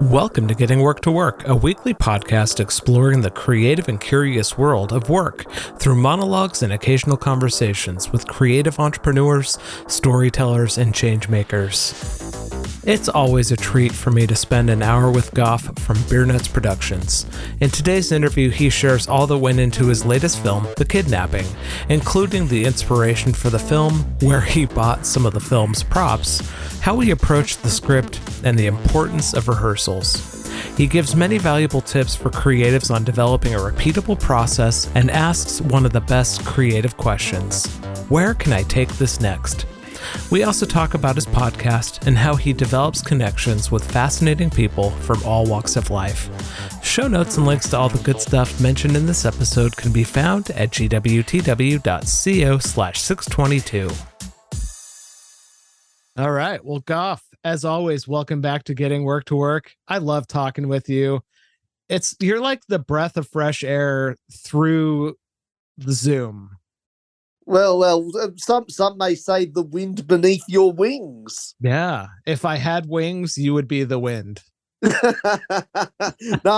Welcome to Getting Work to Work, a weekly podcast exploring the creative and curious world of work through monologues and occasional conversations with creative entrepreneurs, storytellers, and changemakers. It's always a treat for me to spend an hour with Goff from Beer Nuts Productions. In today's interview, he shares all that went into his latest film, The Kidnapping, including the inspiration for the film, where he bought some of the film's props, how he approached the script, and the importance of rehearsals. He gives many valuable tips for creatives on developing a repeatable process and asks one of the best creative questions Where can I take this next? We also talk about his podcast and how he develops connections with fascinating people from all walks of life. Show notes and links to all the good stuff mentioned in this episode can be found at gwtw.co slash 622. All right. Well, Goff, as always, welcome back to Getting Work to Work. I love talking with you. It's you're like the breath of fresh air through the Zoom. Well, well, uh, some some may say the wind beneath your wings. Yeah. If I had wings, you would be the wind. no,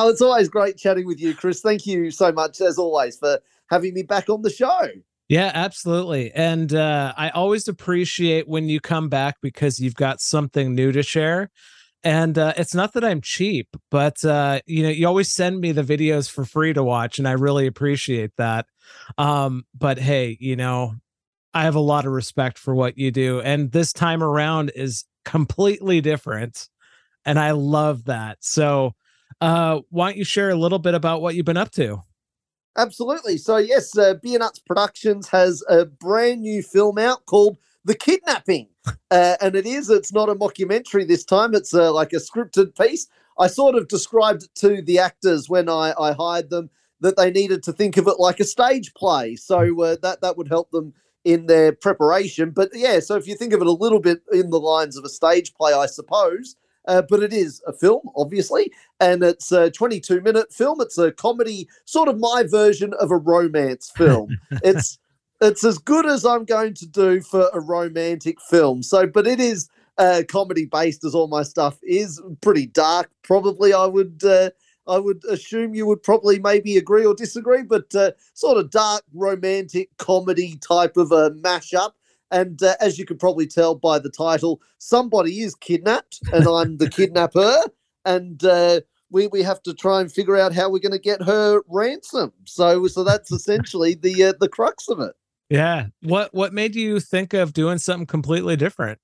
it's always great chatting with you, Chris. Thank you so much, as always, for having me back on the show. Yeah, absolutely. And uh, I always appreciate when you come back because you've got something new to share. And uh, it's not that I'm cheap, but uh, you know, you always send me the videos for free to watch, and I really appreciate that. Um, but hey, you know, I have a lot of respect for what you do, and this time around is completely different, and I love that. So, uh, why don't you share a little bit about what you've been up to? Absolutely. So, yes, uh, Beer Nuts Productions has a brand new film out called The Kidnapping. Uh, and it is, it's not a mockumentary this time, it's uh, like a scripted piece. I sort of described it to the actors when I, I hired them that they needed to think of it like a stage play. So, uh, that, that would help them in their preparation. But yeah, so if you think of it a little bit in the lines of a stage play, I suppose. Uh, but it is a film, obviously, and it's a 22 minute film. It's a comedy, sort of my version of a romance film. it's it's as good as I'm going to do for a romantic film. So, but it is uh, comedy based, as all my stuff is. Pretty dark, probably. I would uh, I would assume you would probably maybe agree or disagree, but uh, sort of dark romantic comedy type of a mashup. And uh, as you can probably tell by the title, somebody is kidnapped, and I'm the kidnapper. And uh, we we have to try and figure out how we're going to get her ransom. So so that's essentially the uh, the crux of it. Yeah. What what made you think of doing something completely different?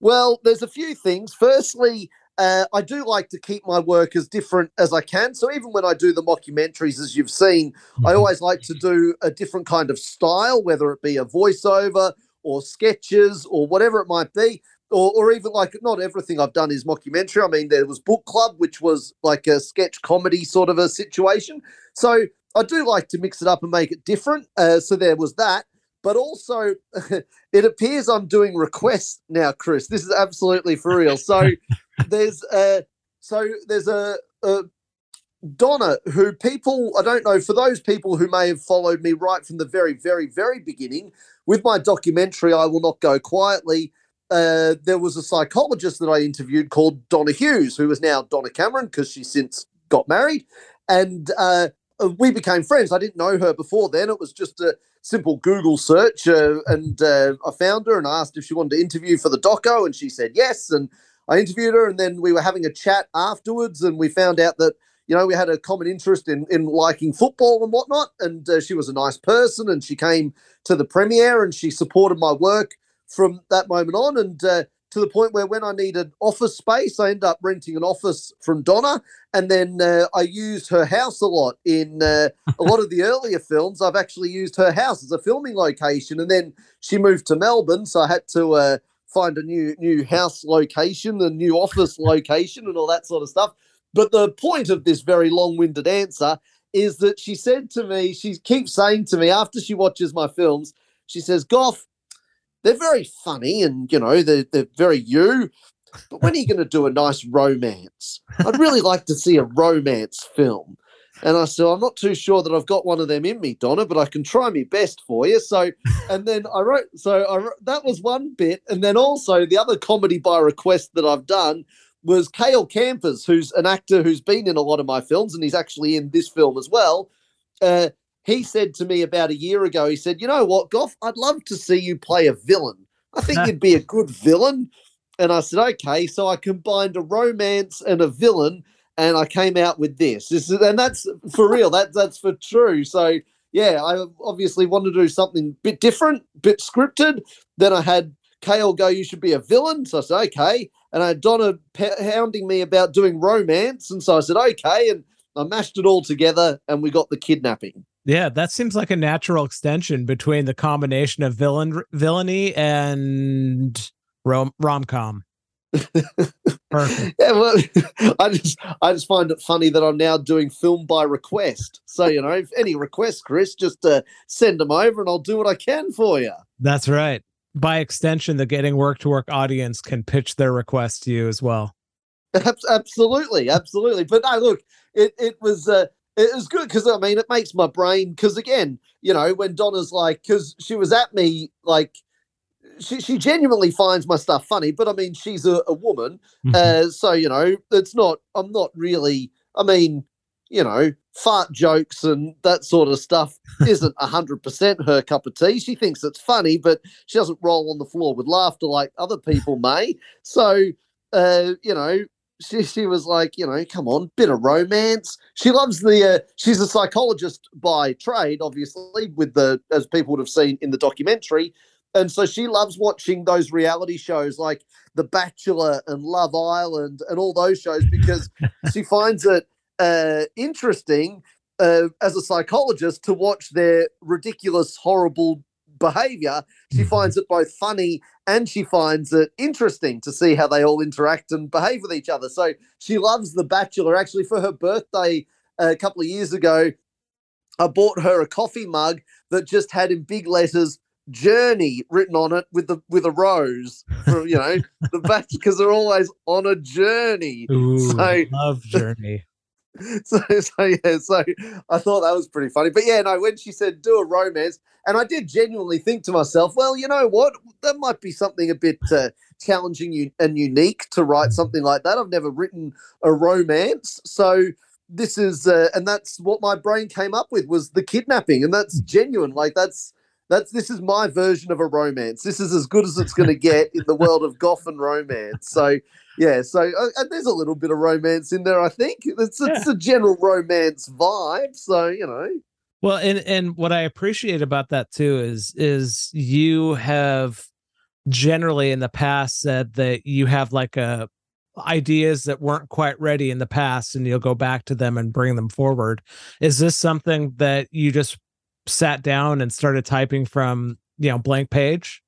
Well, there's a few things. Firstly, uh, I do like to keep my work as different as I can. So even when I do the mockumentaries, as you've seen, mm-hmm. I always like to do a different kind of style, whether it be a voiceover or sketches or whatever it might be. Or, or even like not everything I've done is mockumentary. I mean, there was Book Club, which was like a sketch comedy sort of a situation. So I do like to mix it up and make it different. Uh, so there was that. But also, it appears I'm doing requests now, Chris. This is absolutely for real. So there's a so there's a, a Donna, who people, I don't know, for those people who may have followed me right from the very, very, very beginning, with my documentary, I Will Not Go Quietly, uh, there was a psychologist that I interviewed called Donna Hughes, who is now Donna Cameron because she since got married. And uh, we became friends. I didn't know her before then. It was just a simple Google search. Uh, and uh, I found her and asked if she wanted to interview for the doco. And she said yes. And I interviewed her. And then we were having a chat afterwards. And we found out that you know, we had a common interest in in liking football and whatnot. And uh, she was a nice person, and she came to the premiere and she supported my work from that moment on. And uh, to the point where when I needed office space, I ended up renting an office from Donna, and then uh, I used her house a lot in uh, a lot of the earlier films. I've actually used her house as a filming location, and then she moved to Melbourne, so I had to uh, find a new new house location, a new office location, and all that sort of stuff. But the point of this very long winded answer is that she said to me, she keeps saying to me after she watches my films, she says, Goff, they're very funny and, you know, they're, they're very you. But when are you going to do a nice romance? I'd really like to see a romance film. And I said, I'm not too sure that I've got one of them in me, Donna, but I can try my best for you. So, and then I wrote, so I that was one bit. And then also the other comedy by request that I've done was Kale Campers, who's an actor who's been in a lot of my films, and he's actually in this film as well. Uh, he said to me about a year ago, he said, "You know what, Goff? I'd love to see you play a villain. I think you'd be a good villain." And I said, "Okay." So I combined a romance and a villain, and I came out with this. This is, and that's for real. That that's for true. So yeah, I obviously wanted to do something a bit different, bit scripted. Then I had Kale go, "You should be a villain." So I said, "Okay." And I had Donna hounding me about doing romance, and so I said, "Okay." And I mashed it all together, and we got the kidnapping. Yeah, that seems like a natural extension between the combination of villain villainy and rom rom com. Perfect. Yeah, well, I just I just find it funny that I'm now doing film by request. So you know, if any requests, Chris, just uh, send them over, and I'll do what I can for you. That's right. By extension, the Getting Work to Work audience can pitch their request to you as well. Absolutely, absolutely. But no, look, it it was uh, it was good because I mean it makes my brain because again, you know, when Donna's like, because she was at me like. She, she genuinely finds my stuff funny, but I mean, she's a, a woman. Mm-hmm. Uh, so, you know, it's not, I'm not really, I mean, you know, fart jokes and that sort of stuff isn't 100% her cup of tea. She thinks it's funny, but she doesn't roll on the floor with laughter like other people may. So, uh, you know, she, she was like, you know, come on, bit of romance. She loves the. Uh, she's a psychologist by trade, obviously, with the as people would have seen in the documentary, and so she loves watching those reality shows like The Bachelor and Love Island and all those shows because she finds it uh, interesting uh, as a psychologist to watch their ridiculous, horrible behavior. She mm-hmm. finds it both funny and she finds it interesting to see how they all interact and behave with each other. So she loves The Bachelor. Actually, for her birthday uh, a couple of years ago, I bought her a coffee mug that just had in big letters journey written on it with the with a rose for you know the back because they're always on a journey Ooh, so love journey so, so yeah, so I thought that was pretty funny. But yeah, no, when she said do a romance, and I did genuinely think to myself, well, you know what, that might be something a bit uh, challenging and unique to write something like that. I've never written a romance, so this is, uh, and that's what my brain came up with was the kidnapping, and that's genuine. Like that's that's this is my version of a romance. This is as good as it's going to get in the world of Goff and romance. So yeah, so uh, there's a little bit of romance in there. I think it's it's yeah. a general romance vibe. So you know. Well, and and what I appreciate about that too is is you have generally in the past said that you have like a ideas that weren't quite ready in the past and you'll go back to them and bring them forward. Is this something that you just sat down and started typing from, you know, blank page?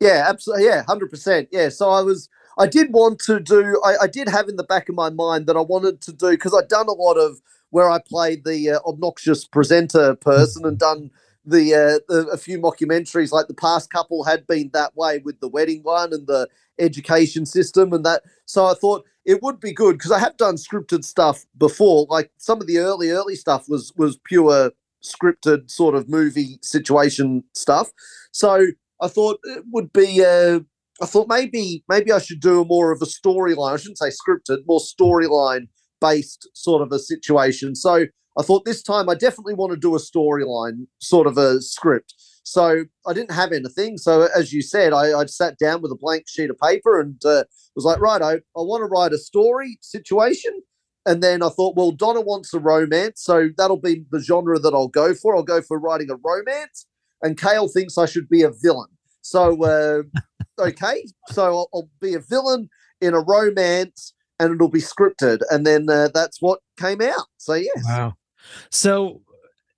Yeah, absolutely. Yeah, 100%. Yeah. So I was I did want to do. I, I, did have in the back of my mind that I wanted to do because I'd done a lot of where I played the uh, obnoxious presenter person and done the, uh, the, a few mockumentaries. Like the past couple had been that way with the wedding one and the education system and that. So I thought it would be good because I have done scripted stuff before. Like some of the early early stuff was was pure scripted sort of movie situation stuff. So I thought it would be. Uh, I thought maybe maybe I should do more of a storyline. I shouldn't say scripted, more storyline based sort of a situation. So I thought this time I definitely want to do a storyline, sort of a script. So I didn't have anything. So as you said, I, I sat down with a blank sheet of paper and uh, was like, right, I, I want to write a story situation. And then I thought, well, Donna wants a romance, so that'll be the genre that I'll go for. I'll go for writing a romance. And Kale thinks I should be a villain. So uh, okay, so I'll, I'll, be a villain in a romance, and it'll be scripted, and then uh, that's what came out. So yes. Wow. So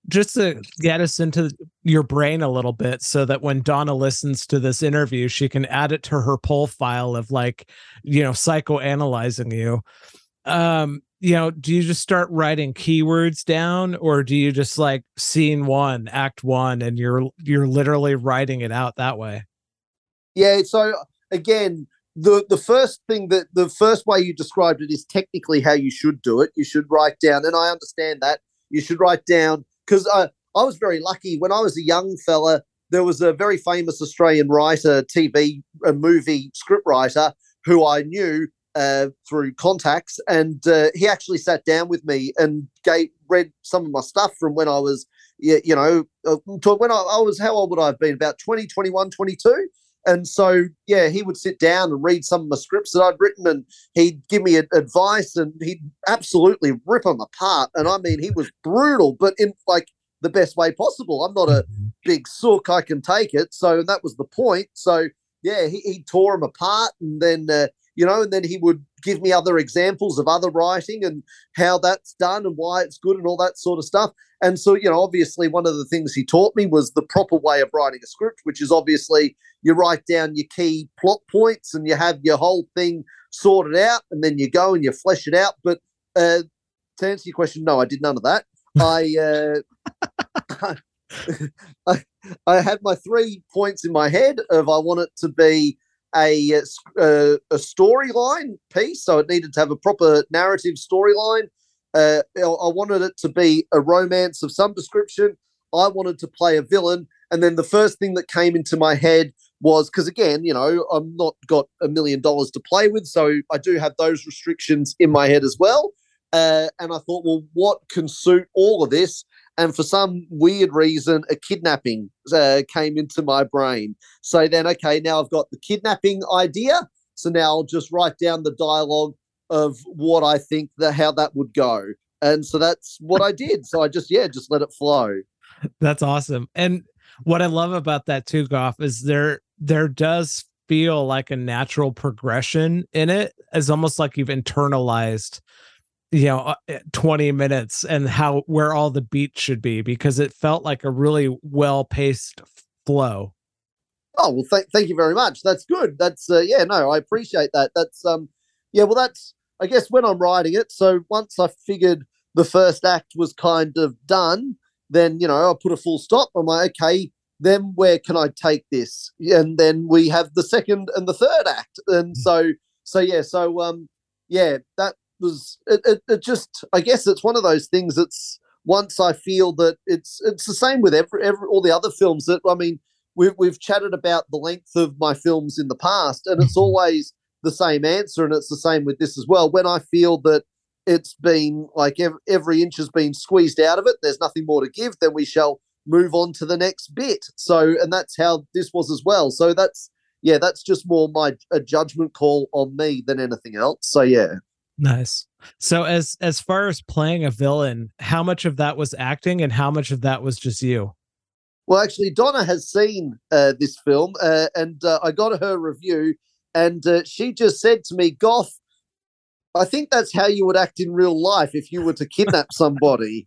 just to get us into your brain a little bit so that when Donna listens to this interview, she can add it to her pull file of like, you know, psychoanalyzing you. Um, you know, do you just start writing keywords down or do you just like scene one, act one, and you're you're literally writing it out that way? Yeah. So again, the the first thing that the first way you described it is technically how you should do it. You should write down, and I understand that you should write down because I I was very lucky when I was a young fella. There was a very famous Australian writer, TV, a movie script writer who I knew uh, through contacts, and uh, he actually sat down with me and gave read some of my stuff from when I was, you, you know, uh, when I, I, was how old would I have been? About 20, 21, 22. And so, yeah, he would sit down and read some of my scripts that I'd written, and he'd give me advice, and he'd absolutely rip them apart. And I mean, he was brutal, but in like the best way possible. I'm not a mm-hmm. big sook; I can take it. So that was the point. So yeah, he, he tore them apart, and then uh, you know, and then he would give me other examples of other writing and how that's done and why it's good and all that sort of stuff. And so, you know, obviously, one of the things he taught me was the proper way of writing a script, which is obviously you write down your key plot points and you have your whole thing sorted out, and then you go and you flesh it out. But uh, to answer your question, no, I did none of that. I, uh, I, I had my three points in my head of I want it to be a uh, a storyline piece, so it needed to have a proper narrative storyline. Uh, I wanted it to be a romance of some description. I wanted to play a villain, and then the first thing that came into my head was because again, you know, I'm not got a million dollars to play with, so I do have those restrictions in my head as well. Uh, and I thought, well, what can suit all of this? And for some weird reason, a kidnapping uh, came into my brain. So then, okay, now I've got the kidnapping idea. So now I'll just write down the dialogue of what I think that how that would go. And so that's what I did. So I just yeah, just let it flow. That's awesome. And what I love about that too, Goff, is there there does feel like a natural progression in it. It's almost like you've internalized you know uh, eh, 20 minutes and how where all the beats should be because it felt like a really well paced flow. Oh well th- thank you very much. That's good. That's uh, yeah no i appreciate that. That's um yeah well that's i guess when i'm writing it so once i figured the first act was kind of done then you know i put a full stop. I'm like okay then where can i take this? And then we have the second and the third act. And mm. so so yeah so um yeah that was it, it, it just I guess it's one of those things that's once I feel that it's it's the same with every, every all the other films that I mean we've we've chatted about the length of my films in the past and it's mm-hmm. always the same answer and it's the same with this as well. When I feel that it's been like every, every inch has been squeezed out of it there's nothing more to give then we shall move on to the next bit. So and that's how this was as well. So that's yeah that's just more my a judgment call on me than anything else. So yeah Nice. So as as far as playing a villain, how much of that was acting and how much of that was just you? Well, actually, Donna has seen uh, this film, uh, and uh, I got her review, and uh, she just said to me, "Goff, I think that's how you would act in real life if you were to kidnap somebody."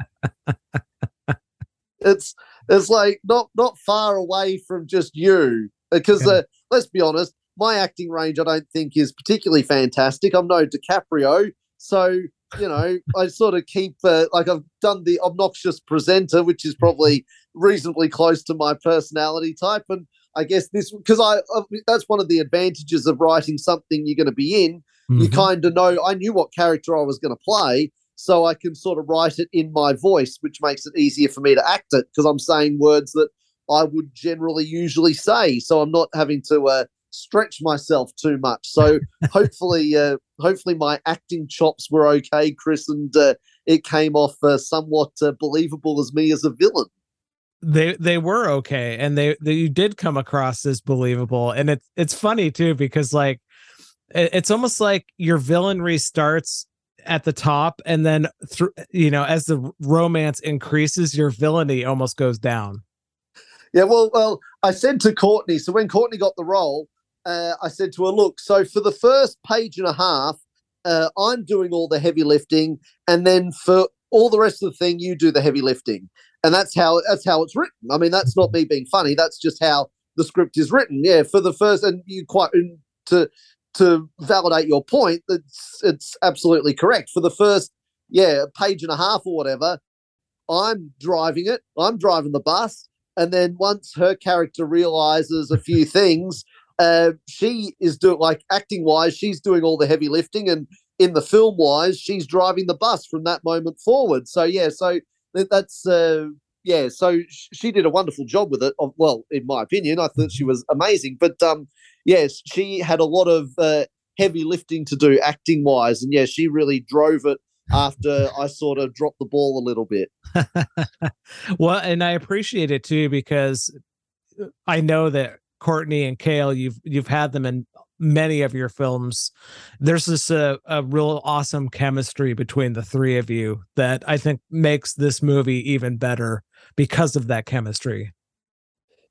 it's it's like not not far away from just you, because uh, let's be honest, my acting range, I don't think, is particularly fantastic. I'm no DiCaprio, so you know, I sort of keep uh, like I've done the obnoxious presenter, which is probably reasonably close to my personality type, and I guess this because I, that's one of the advantages of writing something you're going to be in. Mm-hmm. You kind of know I knew what character I was going to play, so I can sort of write it in my voice, which makes it easier for me to act it because I'm saying words that I would generally usually say, so I'm not having to uh, stretch myself too much. So hopefully, uh, hopefully my acting chops were okay, Chris, and uh, it came off uh, somewhat uh, believable as me as a villain. They they were okay, and they, they you did come across as believable, and it's it's funny too because like it, it's almost like your villain restarts at the top and then through you know as the romance increases your villainy almost goes down yeah well well i said to courtney so when courtney got the role uh, I said to her, look, so for the first page and a half, uh, I'm doing all the heavy lifting, and then for all the rest of the thing, you do the heavy lifting, and that's how that's how it's written. I mean, that's not me being funny. That's just how the script is written. Yeah, for the first, and you quite to to validate your point, it's it's absolutely correct. For the first, yeah, page and a half or whatever, I'm driving it. I'm driving the bus, and then once her character realizes a few things uh, she is doing like acting wise, she's doing all the heavy lifting, and in the film wise, she's driving the bus from that moment forward. So yeah, so that's uh, yeah, so she did a wonderful job with it. Well, in my opinion, I thought she was amazing. But um, yes, she had a lot of uh, heavy lifting to do acting wise. And yeah, she really drove it after I sort of dropped the ball a little bit. well, and I appreciate it too because I know that Courtney and Kale, you've you've had them in many of your films. There's this uh, a real awesome chemistry between the three of you that I think makes this movie even better because of that chemistry.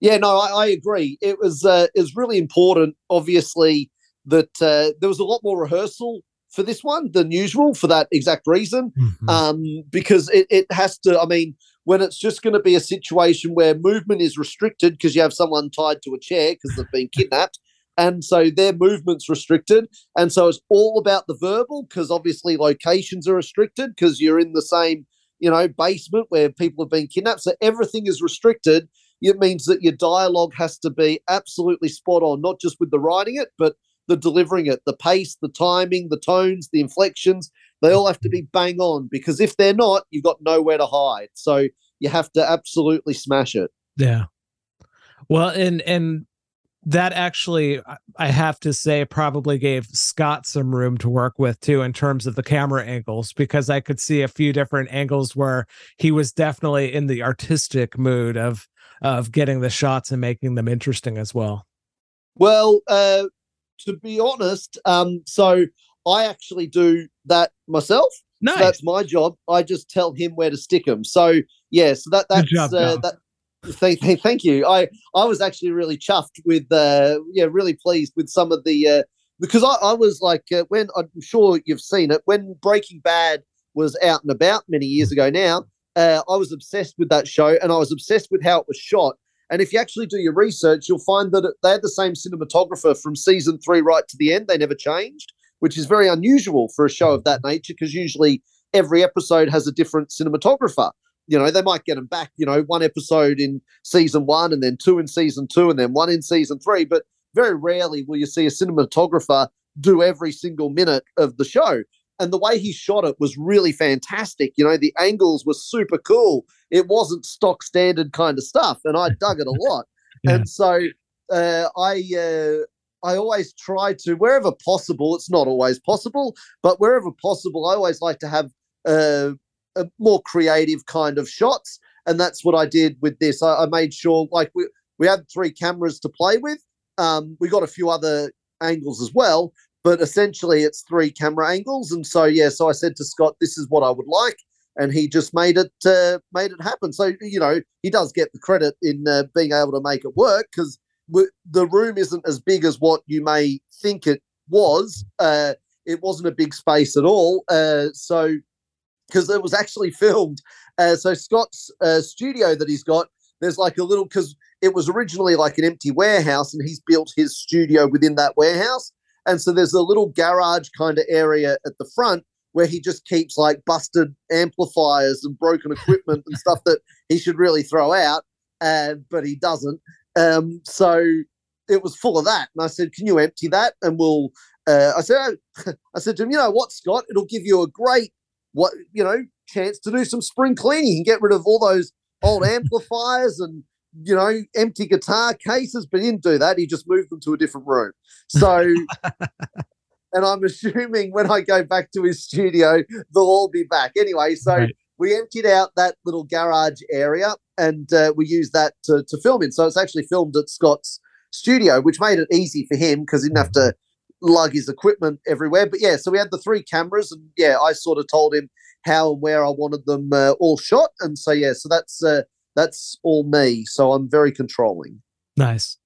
Yeah, no, I, I agree. It was uh, it was really important, obviously, that uh, there was a lot more rehearsal for this one than usual for that exact reason. Mm-hmm. Um, because it, it has to, I mean, when it's just going to be a situation where movement is restricted because you have someone tied to a chair because they've been kidnapped. And so their movement's restricted. And so it's all about the verbal because obviously locations are restricted because you're in the same, you know, basement where people have been kidnapped. So everything is restricted. It means that your dialogue has to be absolutely spot on, not just with the writing it, but the delivering it, the pace, the timing, the tones, the inflections. They all have to be bang on because if they're not, you've got nowhere to hide. So you have to absolutely smash it. Yeah. Well, and and that actually I have to say probably gave Scott some room to work with too in terms of the camera angles because I could see a few different angles where he was definitely in the artistic mood of of getting the shots and making them interesting as well. Well, uh, to be honest, um, so I actually do that myself. Nice. So that's my job. I just tell him where to stick them. So yeah, so that that's job, uh, that. Thank, thank, thank you. I I was actually really chuffed with uh yeah really pleased with some of the uh because I, I was like uh, when I'm sure you've seen it when Breaking Bad was out and about many years ago now. Uh, I was obsessed with that show and I was obsessed with how it was shot. And if you actually do your research, you'll find that they had the same cinematographer from season three right to the end. They never changed, which is very unusual for a show of that nature because usually every episode has a different cinematographer. You know, they might get them back, you know, one episode in season one and then two in season two and then one in season three. But very rarely will you see a cinematographer do every single minute of the show and the way he shot it was really fantastic. You know, the angles were super cool. It wasn't stock standard kind of stuff, and I dug it a lot. yeah. And so uh, I uh, I always try to wherever possible. It's not always possible, but wherever possible, I always like to have uh, a more creative kind of shots, and that's what I did with this. I, I made sure like we we had three cameras to play with. Um, we got a few other angles as well, but essentially it's three camera angles. And so yeah, so I said to Scott, this is what I would like, and he just made it uh, made it happen. So you know he does get the credit in uh, being able to make it work because the room isn't as big as what you may think it was. Uh, it wasn't a big space at all. Uh, so because it was actually filmed. Uh, so Scott's uh, studio that he's got, there's like a little because it was originally like an empty warehouse, and he's built his studio within that warehouse. And so there's a little garage kind of area at the front where he just keeps like busted amplifiers and broken equipment and stuff that he should really throw out, uh, but he doesn't. Um, so it was full of that. And I said, Can you empty that? And we'll, uh, I said, I said to him, You know what, Scott, it'll give you a great, what, you know, chance to do some spring cleaning and get rid of all those old amplifiers and you know, empty guitar cases, but he didn't do that. He just moved them to a different room. So, and I'm assuming when I go back to his studio, they'll all be back. Anyway, so right. we emptied out that little garage area and uh, we used that to, to film in. So it's actually filmed at Scott's studio, which made it easy for him because he didn't have to lug his equipment everywhere. But yeah, so we had the three cameras, and yeah, I sort of told him how and where I wanted them uh, all shot. And so yeah, so that's uh, that's all me. So I'm very controlling. Nice.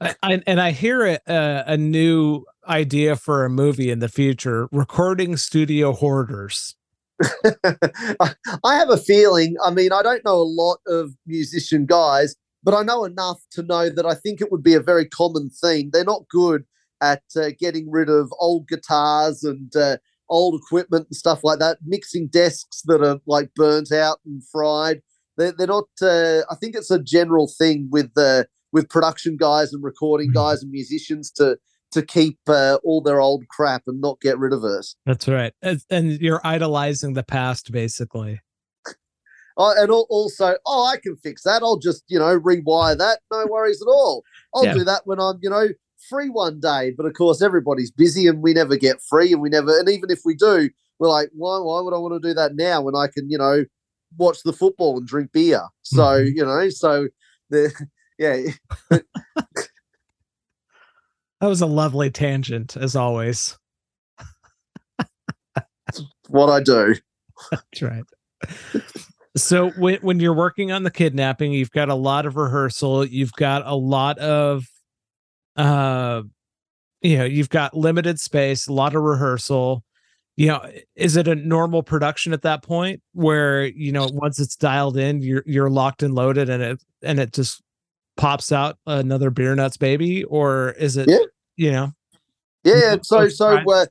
I, and I hear a, a new idea for a movie in the future recording studio hoarders. I have a feeling, I mean, I don't know a lot of musician guys, but I know enough to know that I think it would be a very common theme. They're not good at uh, getting rid of old guitars and uh, old equipment and stuff like that, mixing desks that are like burnt out and fried they're, they're not. Uh, I think it's a general thing with the with production guys and recording mm. guys and musicians to to keep uh, all their old crap and not get rid of it. That's right, and you're idolizing the past, basically. Oh, and also, oh, I can fix that. I'll just, you know, rewire that. No worries at all. I'll yeah. do that when I'm, you know, free one day, but of course everybody's busy and we never get free, and we never, and even if we do, we're like, why? Why would I want to do that now when I can, you know, watch the football and drink beer? So Mhm. you know, so the yeah, That was a lovely tangent, as always. what I do. That's right. So when when you're working on the kidnapping, you've got a lot of rehearsal. You've got a lot of, uh, you know, you've got limited space, a lot of rehearsal. You know, is it a normal production at that point where you know once it's dialed in, you're you're locked and loaded, and it and it just pops out another beer nuts baby, or is it? Yeah. You know, Yeah, so so uh,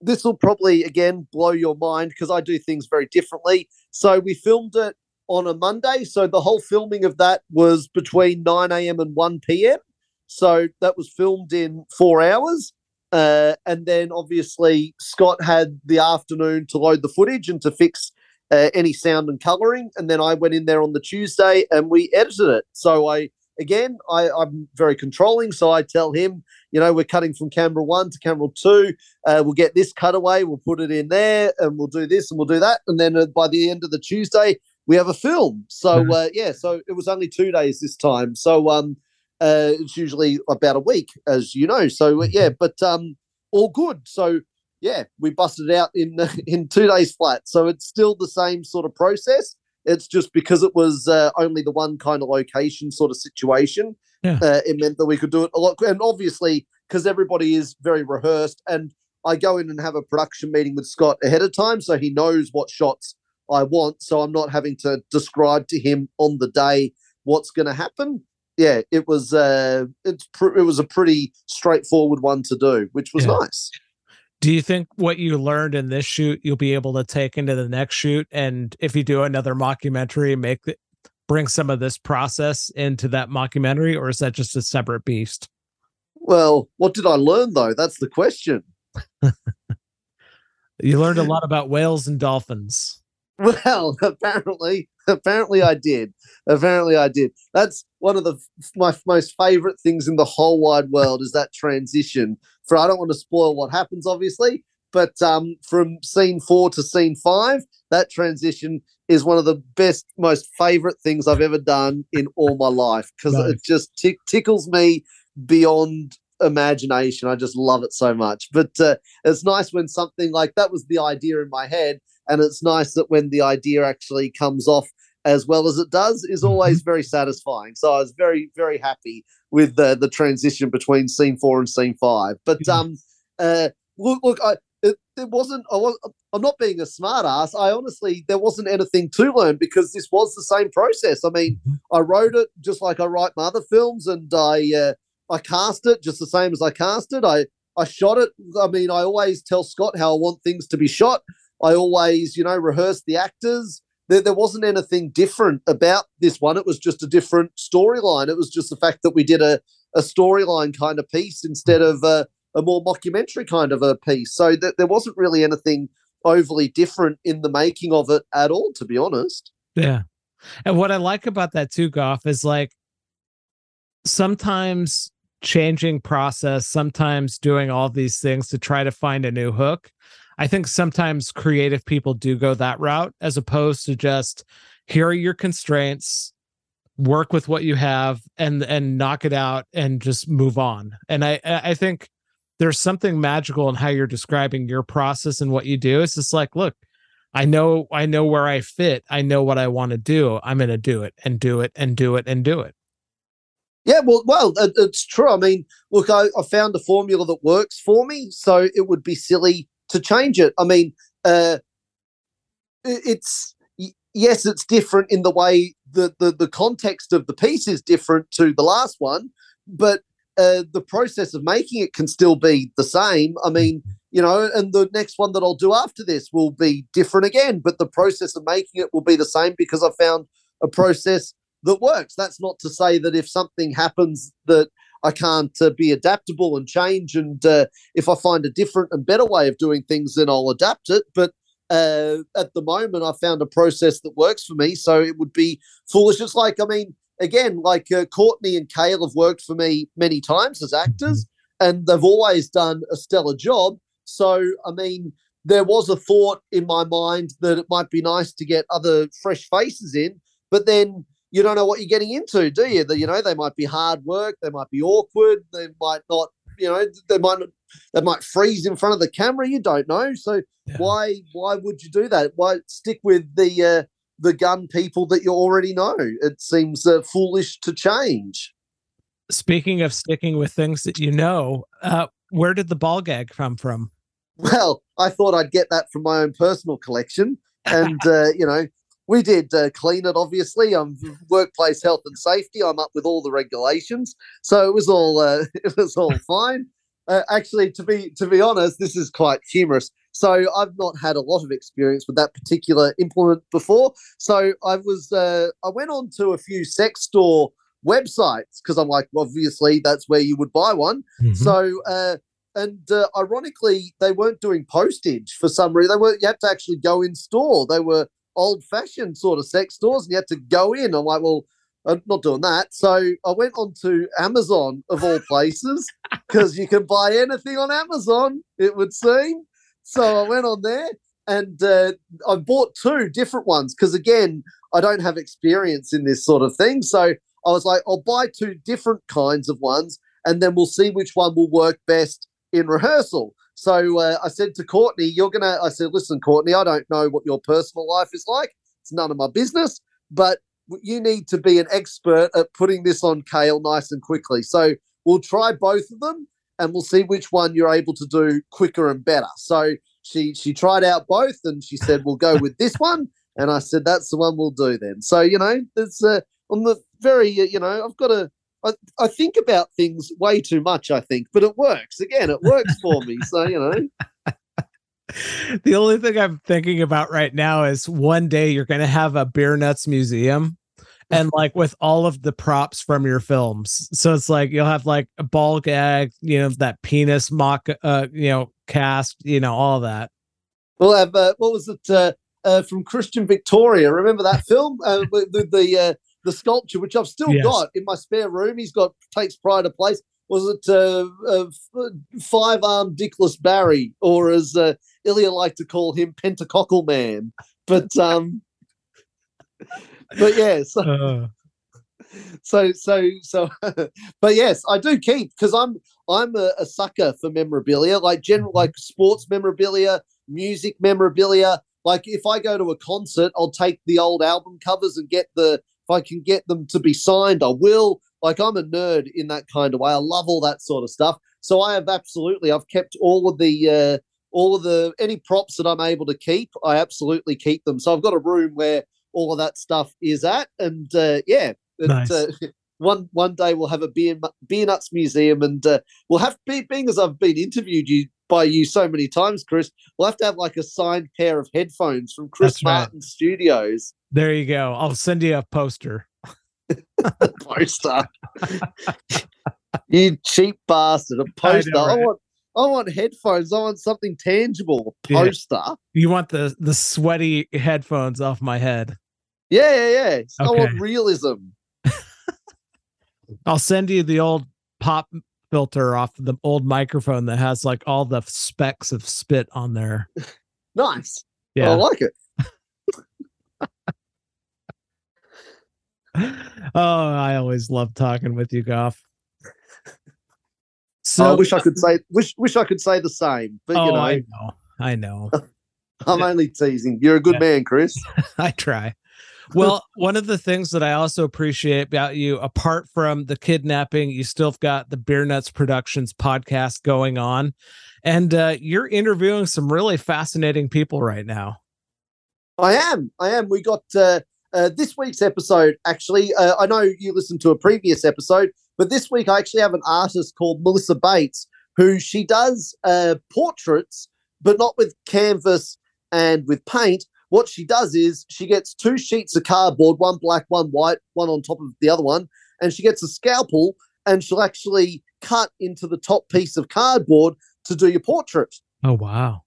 this will probably again blow your mind because I do things very differently. So we filmed it on a Monday, so the whole filming of that was between nine a.m. and one p.m. So that was filmed in four hours, uh, and then obviously Scott had the afternoon to load the footage and to fix uh, any sound and coloring, and then I went in there on the Tuesday and we edited it. So I again I, I'm very controlling, so I tell him you know, we're cutting from camera one to camera two. Uh, we'll get this cutaway, we'll put it in there, and we'll do this and we'll do that. And then uh, by the end of the Tuesday, we have a film. So Mhm. uh, yeah, so it was only two days this time. So um, uh, it's usually about a week, as you know. So uh, yeah, but um, all good. So yeah, we busted out in in two days flat. So it's still the same sort of process. It's just because it was uh, only the one kind of location sort of situation. Yeah. Uh, it meant that we could do it a lot, and obviously because everybody is very rehearsed, and I go in and have a production meeting with Scott ahead of time, so he knows what shots I want. So I'm not having to describe to him on the day what's going to happen. Yeah, it was uh, it's pr- it was a pretty straightforward one to do, which was Yeah. nice. Do you think what you learned in this shoot you'll be able to take into the next shoot, and if you do another mockumentary, make it bring some of this process into that mockumentary, or is that just a separate beast? Well, what did I learn though? That's the question. You learned a lot about whales and dolphins. Well, apparently, apparently I did. Apparently I did. That's one of the my most favorite things in the whole wide world is that transition. For I don't want to spoil what happens, obviously, but um, from scene four to scene five, that transition is one of the best, most favorite things I've ever done in all my life because Nice. it just tick tickles me beyond imagination. I just love it so much. But uh, it's nice when something like that was the idea in my head and it's nice that when the idea actually comes off as well as it does is always very satisfying. So i was very very happy with the the transition between scene four and scene five. But Yeah. um uh look look i it, it wasn't i was i'm not being a smart ass. I honestly there wasn't anything to learn because this was the same process. I mean Mhm. i wrote it just like i write my other films and i uh i cast it just the same as i cast it i i shot it. I mean i always tell scott how i want things to be shot. I always, you know, rehearse the actors. There, there wasn't anything different about this one. It was just a different storyline. It was just the fact that we did a, a storyline kind of piece instead of a, a more mockumentary kind of a piece. So that there wasn't really anything overly different in the making of it at all, to be honest. Yeah. And what I like about that too, Goff, is like sometimes changing process, sometimes doing all these things to try to find a new hook. I think sometimes creative people do go that route as opposed to just here are your constraints, work with what you have and and knock it out and just move on. And I I think there's something magical in how you're describing your process and what you do. It's just like, look, I know I know where I fit. I know what I want to do. I'm going to do it and do it and do it and do it. Yeah, well, well, it, it's true. I mean, look, I, I found a formula that works for me, so it would be silly to change it. I mean, uh, it's yes, it's different in the way the, the the context of the piece is different to the last one, but uh, the process of making it can still be the same. I mean, you know, and the next one that I'll do after this will be different again, but the process of making it will be the same because I found a process that works. That's not to say that if something happens that I can't uh, be adaptable and change, and uh, if I find a different and better way of doing things, then I'll adapt it. But uh, at the moment, I found a process that works for me, so it would be foolish. It's like, I mean, again, like uh, Courtney and Kale have worked for me many times as actors. and they've always done a stellar job. So, I mean, there was a thought in my mind that it might be nice to get other fresh faces in, but then you don't know what you're getting into, do you? That you know they might be hard work, they might be awkward, they might not, you know, they might not, they might freeze in front of the camera. You don't know, so yeah. why why would you do that? Why stick with the uh, the gun people that you already know? It seems uh, foolish to change. Speaking of sticking with things that you know, uh, where did the ball gag come from? Well, I thought I'd get that from my own personal collection, and uh, you know, we did uh, clean it. Obviously, I'm workplace health and safety. I'm up with all the regulations, so it was all uh, it was all fine. Uh, actually, to be to be honest, this is quite humorous. So I've not had a lot of experience with that particular implement before. So I was uh, I went on to a few sex store websites because I'm like, obviously that's where you would buy one. Mm-hmm. So uh, and uh, ironically, they weren't doing postage for some reason. They were you had to actually go in store. They were old fashioned sort of sex stores, and you had to go in. I'm like, well, I'm not doing that. So I went on to Amazon of all places because you can buy anything on Amazon. It would seem. So I went on there and uh, I bought two different ones because again, I don't have experience in this sort of thing. So I was like, I'll buy two different kinds of ones and then we'll see which one will work best in rehearsal. So uh, I said to Courtney, You're to, I said, listen, Courtney, I don't know what your personal life is like. It's none of my business, but you need to be an expert at putting this on Kale nice and quickly. So we'll try both of them and we'll see which one you're able to do quicker and better. So she she tried out both and she said we'll go with this one and I said that's the one we'll do then. So you know, it's uh, on the very uh, you know I've got a I, I think about things way too much, I think, but it works. Again, it works for me. So, you know. the only thing I'm thinking about right now is one day you're going to have a beer nuts museum and like with all of the props from your films. So it's like you'll have like a ball gag, you know, that penis mock, uh, you know, cast, you know, all that. We'll have, uh, what was it, uh, uh, from Christian Victoria? Remember that film? Uh, the, the uh, the sculpture, which I've still yes. got in my spare room. He's got takes pride of place. Was it uh, uh, five armed Dickless Barry, or as uh, Ilya liked to call him, Pentacockle Man? But um, but yeah, so, uh. so so so. but yes, I do keep because I'm I'm a, a sucker for memorabilia, like general mm-hmm. like sports memorabilia, music memorabilia. Like if I go to a concert, I'll take the old album covers and get the if I can get them to be signed, I will. Like I'm a nerd in that kind of way. I love all that sort of stuff. So I have absolutely, I've kept all of the, uh, all of the any props that I'm able to keep. I absolutely keep them. So I've got a room where all of that stuff is at, and uh, yeah, nice. uh, one one day we'll have a beer beer nuts museum, and uh, we'll have being as I've been interviewed you by you so many times, Chris. We'll have to have like a signed pair of headphones from Chris That's Martin right. Studios. There you go. I'll send you a poster. poster. you cheap bastard. A poster. I, know, right? I, want I want headphones. I want something tangible. A poster. Yeah. You want the the sweaty headphones off my head. Yeah, yeah, yeah. Okay. I want realism. I'll send you the old pop filter off the old microphone that has like all the specks of spit on there. nice. Yeah. I like it. oh, I always love talking with you, Goff. So I wish I could say wish wish I could say the same, but oh, you know, I know, I know. I'm only teasing. You're a good yeah. man, Chris. I try. Well, one of the things that I also appreciate about you, apart from the kidnapping, you still have got the Beer Nuts Productions podcast going on, and uh, you're interviewing some really fascinating people right now. I am. I am. We got uh, uh, this week's episode, actually, uh, I know you listened to a previous episode, but this week I actually have an artist called Melissa Bates who she does uh, portraits, but not with canvas and with paint. What she does is she gets two sheets of cardboard, one black, one white, one on top of the other one, and she gets a scalpel and she'll actually cut into the top piece of cardboard to do your portrait. Oh, wow.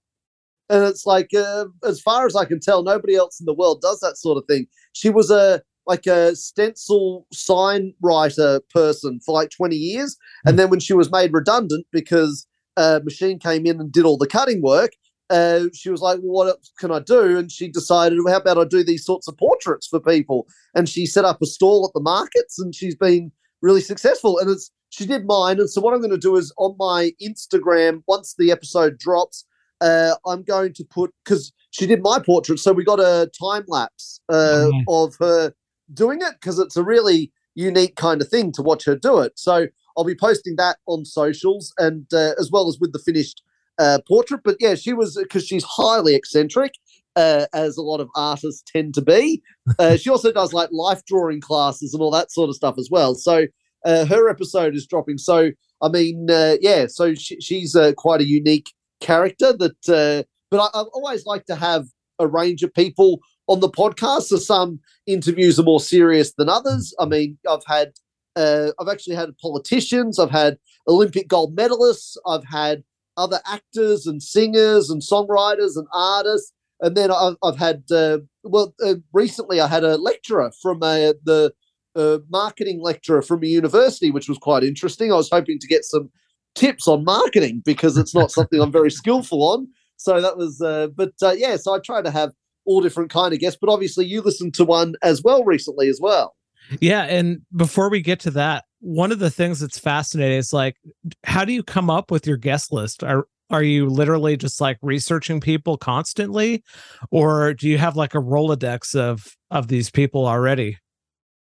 And it's like, uh, as far as I can tell, nobody else in the world does that sort of thing. She was a like a stencil sign writer person for like 20 years. And then when she was made redundant because a machine came in and did all the cutting work, uh, she was like, well, what else can I do? And she decided, well, how about I do these sorts of portraits for people? And she set up a stall at the markets and she's been really successful. And it's she did mine. And so what I'm going to do is on my Instagram, once the episode drops, uh, I'm going to put because she did my portrait, so we got a time lapse uh, mm-hmm. of her doing it because it's a really unique kind of thing to watch her do it. So I'll be posting that on socials and uh, as well as with the finished uh, portrait. But yeah, she was because she's highly eccentric, uh, as a lot of artists tend to be. Uh, she also does like life drawing classes and all that sort of stuff as well. So uh, her episode is dropping. So I mean, uh, yeah, so she, she's uh, quite a unique character. That, but I, I always like to have a range of people on the podcast. So some interviews are more serious than others. I mean, I've had, I've actually had politicians. I've had Olympic gold medalists. I've had other actors and singers and songwriters and artists. And then I've, I've had, uh, well, uh, recently I had a lecturer from uh, the a marketing lecturer from a university, which was quite interesting. I was hoping to get some tips on marketing because it's not something I'm very skillful on. So that was, uh, but uh, yeah, so I try to have all different kind of guests. But obviously, you listened to one as well recently as well. Yeah, and before we get to that, one of the things that's fascinating is like, how do you come up with your guest list? Are are you literally just like researching people constantly, or do you have like a rolodex of of these people already?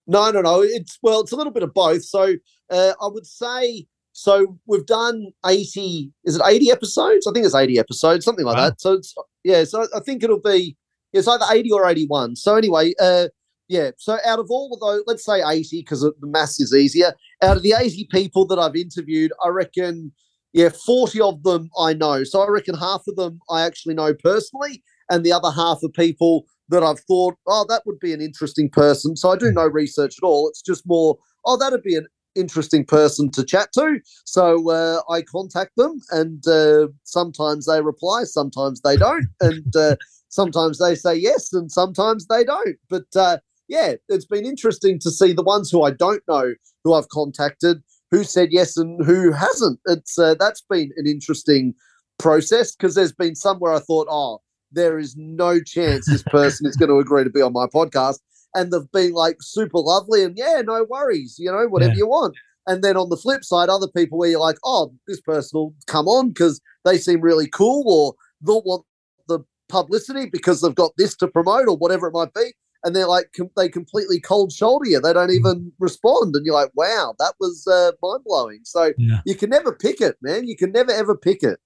No, no, no. It's well, it's a little bit of both. So uh, I would say so. We've done eighty. Is it eighty episodes? I think it's eighty episodes, something like wow. that. So it's yeah. So I think it'll be it's either eighty or eighty-one. So anyway, uh, yeah. So out of all of those, let's say eighty because the maths is easier. Out of the eighty people that I've interviewed, I reckon yeah, forty of them I know. So I reckon half of them I actually know personally, and the other half of people that I've thought, oh, that would be an interesting person. So I do no research at all. It's just more, oh, that'd be an interesting person to chat to. So uh, I contact them, and uh, sometimes they reply, sometimes they don't, and uh, sometimes they say yes, and sometimes they don't. But uh, yeah, it's been interesting to see the ones who I don't know who I've contacted, who said yes and who hasn't. It's uh, that's been an interesting process because there's been some where I thought, oh there is no chance this person is going to agree to be on my podcast. And they've been like super lovely and yeah, no worries, you know, whatever yeah. you want. And then on the flip side, other people where you're like, oh, this person will come on because they seem really cool or they'll want the publicity because they've got this to promote or whatever it might be. And they're like, com- they completely cold shoulder you. They don't even respond. And you're like, wow, that was uh, mind blowing. So yeah. you can never pick it, man. You can never, ever pick it.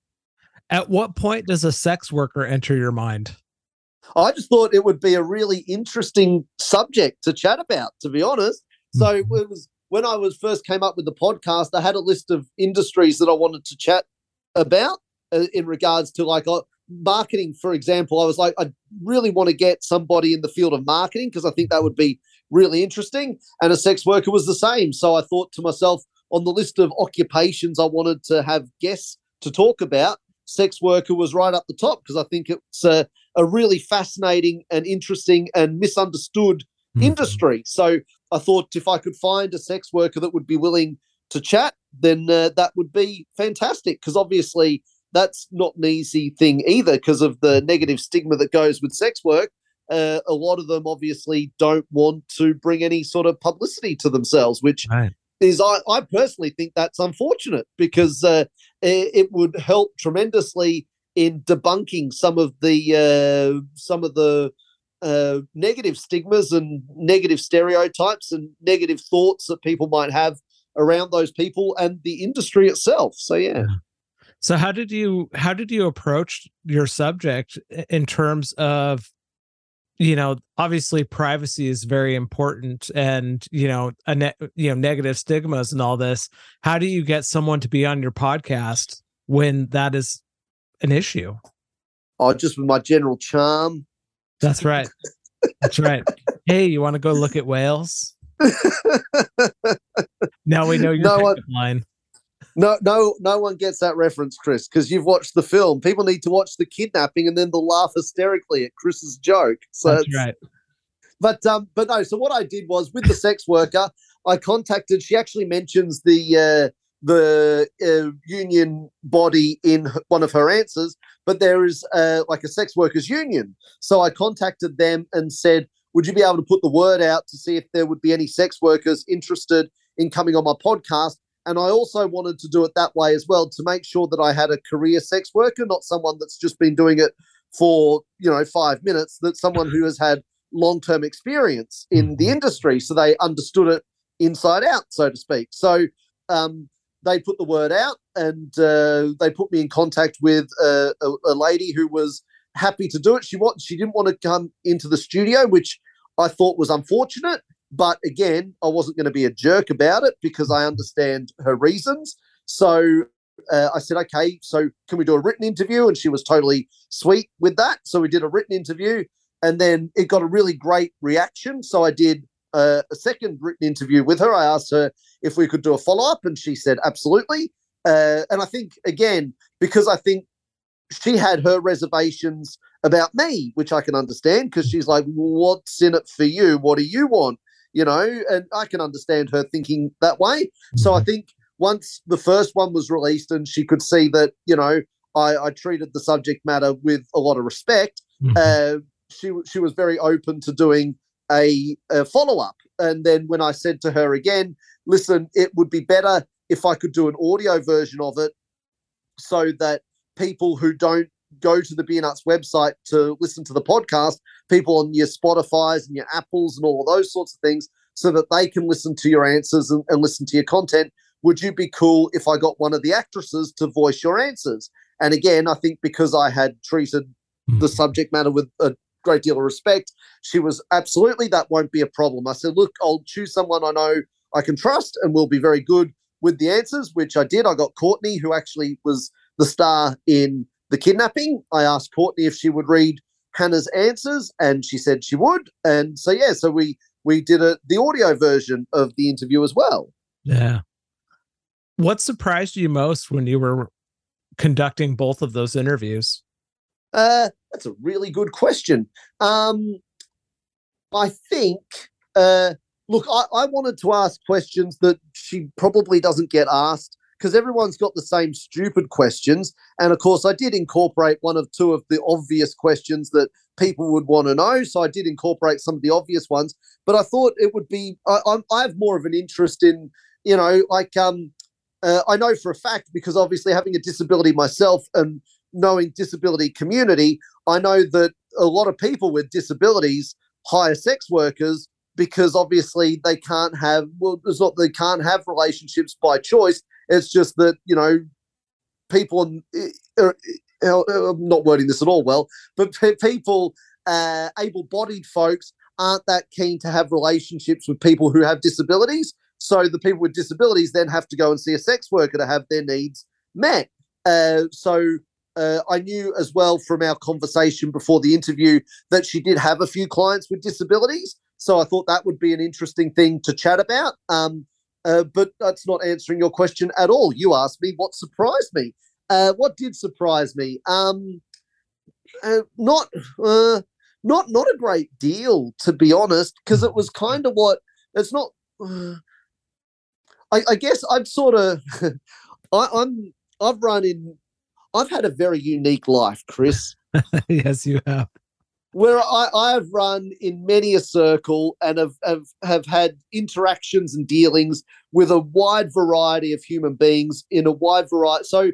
At what point does a sex worker enter your mind? I just thought it would be a really interesting subject to chat about, to be honest. So mm-hmm. it was when I was first came up with the podcast, I had a list of industries that I wanted to chat about uh, in regards to like uh, marketing, for example. I was like, I really want to get somebody in the field of marketing because I think that would be really interesting. And a sex worker was the same. So I thought to myself, on the list of occupations I wanted to have guests to talk about, sex worker was right up the top because I think it's a, a, really fascinating and interesting and misunderstood mm-hmm. industry. So I thought if I could find a sex worker that would be willing to chat, then uh, that would be fantastic because obviously that's not an easy thing either because of the negative stigma that goes with sex work. Uh, a lot of them obviously don't want to bring any sort of publicity to themselves, which right is I, I personally think that's unfortunate because uh, it, it, would help tremendously in debunking some of the uh, some of the uh, negative stigmas and negative stereotypes and negative thoughts that people might have around those people and the industry itself. So yeah. So how did you how did you approach your subject in terms of you know obviously privacy is very important and you know a ne- you know negative stigmas and all this. How do you get someone to be on your podcast when that is an issue? Oh just with my general charm. That's right. That's right. Hey you want to go look at whales? Now we know your no one, line no, no, no one gets that reference, Chris, because you've watched the film. People need to watch the kidnapping and then they'll laugh hysterically at Chris's joke. So that's right. But um, but no. So what I did was with the sex worker, I contacted. She actually mentions the uh, the uh, union body in one of her answers, but there is uh, like a sex workers union. So I contacted them and said, "Would you be able to put the word out to see if there would be any sex workers interested in coming on my podcast?" And I also wanted to do it that way as well to make sure that I had a career sex worker, not someone that's just been doing it for you know five minutes. That someone who has had long term experience in the mm-hmm. industry, so they understood it inside out, so to speak. So um, they put the word out, and uh, they put me in contact with a, a, a, lady who was happy to do it. She want she didn't want to come into the studio, which I thought was unfortunate. But again, I wasn't going to be a jerk about it because I understand her reasons. So uh, I said, okay, so can we do a written interview? And she was totally sweet with that. So we did a written interview, and then it got a really great reaction. So I did uh, a second written interview with her. I asked her if we could do a follow up, and she said absolutely. Uh, and I think again because I think she had her reservations about me, which I can understand because she's like, "What's in it for you? What do you want?" You know, and I can understand her thinking that way. So I mm-hmm. think once the first one was released and she could see that you know I, I treated the subject matter with a lot of respect, mm-hmm. uh, she she was very open to doing a, a follow up. And then when I said to her again, listen, it would be better if I could do an audio version of it so that people who don't go to the Beer Nuts website to listen to the podcast, people on your Spotify's and your Apples and all those sorts of things, so that they can listen to your answers and, and listen to your content. Would you be cool if I got one of the actresses to voice your answers? And again, I think because I had treated mm. the subject matter with a great deal of respect. She was absolutely, that won't be a problem. I said, look, I'll choose someone I know I can trust and will be very good with the answers, which I did. I got Courtney, who actually was the star in the kidnapping. I asked Courtney if she would read Hannah's answers, and she said she would. And so yeah, so we we did a the audio version of the interview as well. Yeah. What surprised you most when you were conducting both of those interviews? Uh, that's a really good question. Um, I think, uh, look, I, I wanted to ask questions that she probably doesn't get asked because everyone's got the same stupid questions. And of course, I did incorporate one of two of the obvious questions that people would want to know. So I did incorporate some of the obvious ones, but I thought it would be, I, I have more of an interest in, you know, like, um, uh, I know for a fact because obviously having a disability myself and knowing disability community, I know that a lot of people with disabilities hire sex workers because obviously they can't have well it's not they can't have relationships by choice it's just that you know people are, are, i'm not wording this at all well but people uh, able-bodied folks aren't that keen to have relationships with people who have disabilities so the people with disabilities then have to go and see a sex worker to have their needs met uh, so uh, I knew as well from our conversation before the interview that she did have a few clients with disabilities. So I thought that would be an interesting thing to chat about. Um, uh, but that's not answering your question at all. You asked me what surprised me. Uh, what did surprise me? Um, uh, not, uh, not, not a great deal, to be honest, because it was kind of what it's not. Uh, I, I guess I've sort of, I'm, I've run in I've had a very unique life, Chris. yes, you have. Where I, I have run in many a circle and have, have, have had interactions and dealings with a wide variety of human beings in a wide variety. So,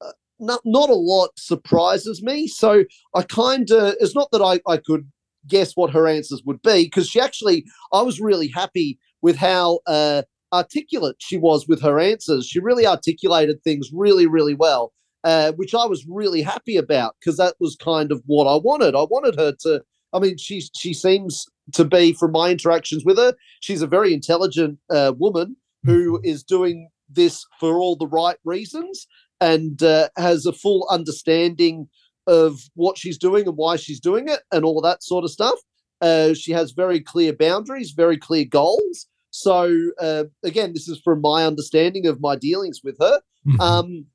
uh, not, not a lot surprises me. So, I kind of, it's not that I, I could guess what her answers would be because she actually, I was really happy with how uh, articulate she was with her answers. She really articulated things really, really well uh, which I was really happy about because that was kind of what I wanted. I wanted her to. I mean, she she seems to be, from my interactions with her, she's a very intelligent uh, woman who mm-hmm. doing this for all the right reasons and uh, has a full understanding of what she's doing and why she's doing it and all that sort of stuff. Uh, she has very clear boundaries, very clear goals. So uh, again, this is from my understanding of my dealings with her. Mm-hmm. Um,